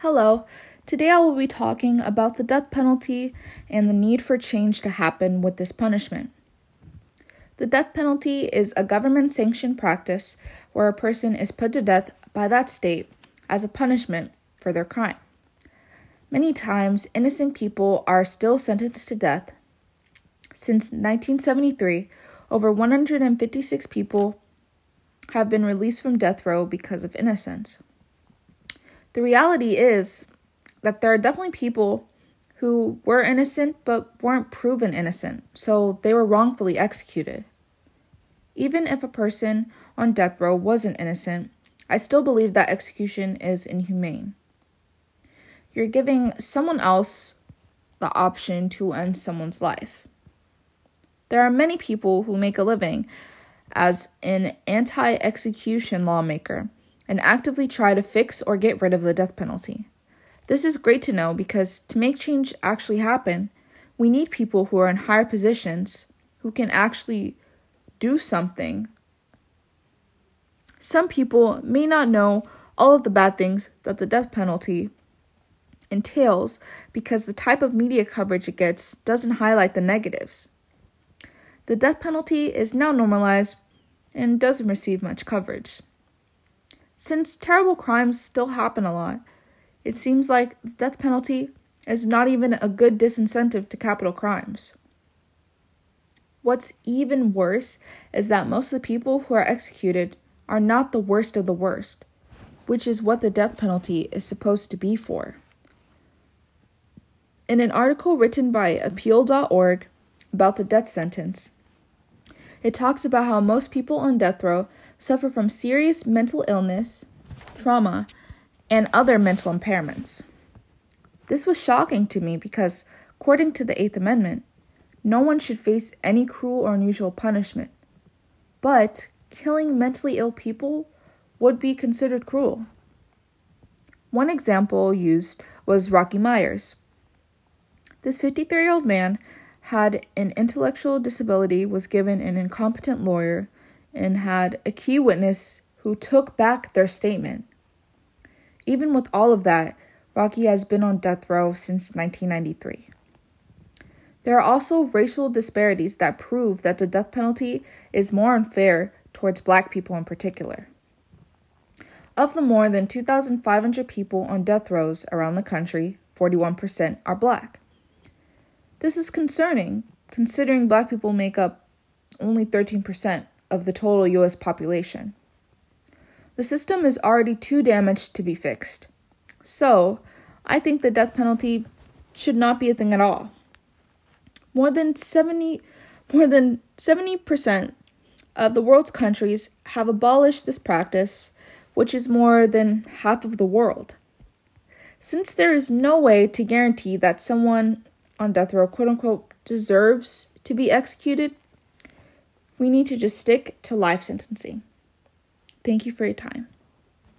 Hello. Today I will be talking about the death penalty and the need for change to happen with this punishment. The death penalty is a government sanctioned practice where a person is put to death by that state as a punishment for their crime. Many times, innocent people are still sentenced to death. Since 1973, over 156 people have been released from death row because of innocence. The reality is that there are definitely people who were innocent but weren't proven innocent, so they were wrongfully executed. Even if a person on death row wasn't innocent, I still believe that execution is inhumane. You're giving someone else the option to end someone's life. There are many people who make a living as an anti execution lawmaker and actively try to fix or get rid of the death penalty. This is great to know because to make change actually happen, we need people who are in higher positions who can actually do something. Some people may not know all of the bad things that the death penalty entails because the type of media coverage it gets doesn't highlight the negatives. The death penalty is now normalized and doesn't receive much coverage. Since terrible crimes still happen a lot, it seems like the death penalty is not even a good disincentive to capital crimes. What's even worse is that most of the people who are executed are not the worst of the worst, which is what the death penalty is supposed to be for. In an article written by Appeal.org about the death sentence, it talks about how most people on death row suffer from serious mental illness, trauma, and other mental impairments. This was shocking to me because, according to the Eighth Amendment, no one should face any cruel or unusual punishment. But killing mentally ill people would be considered cruel. One example used was Rocky Myers. This 53 year old man had an intellectual disability, was given an incompetent lawyer, and had a key witness who took back their statement. Even with all of that, Rocky has been on death row since 1993. There are also racial disparities that prove that the death penalty is more unfair towards black people in particular. Of the more than 2,500 people on death rows around the country, 41% are black. This is concerning, considering black people make up only 13% of the total US population. The system is already too damaged to be fixed. So, I think the death penalty should not be a thing at all. More than 70 more than 70% of the world's countries have abolished this practice, which is more than half of the world. Since there is no way to guarantee that someone on death row, quote unquote, deserves to be executed, we need to just stick to life sentencing. Thank you for your time.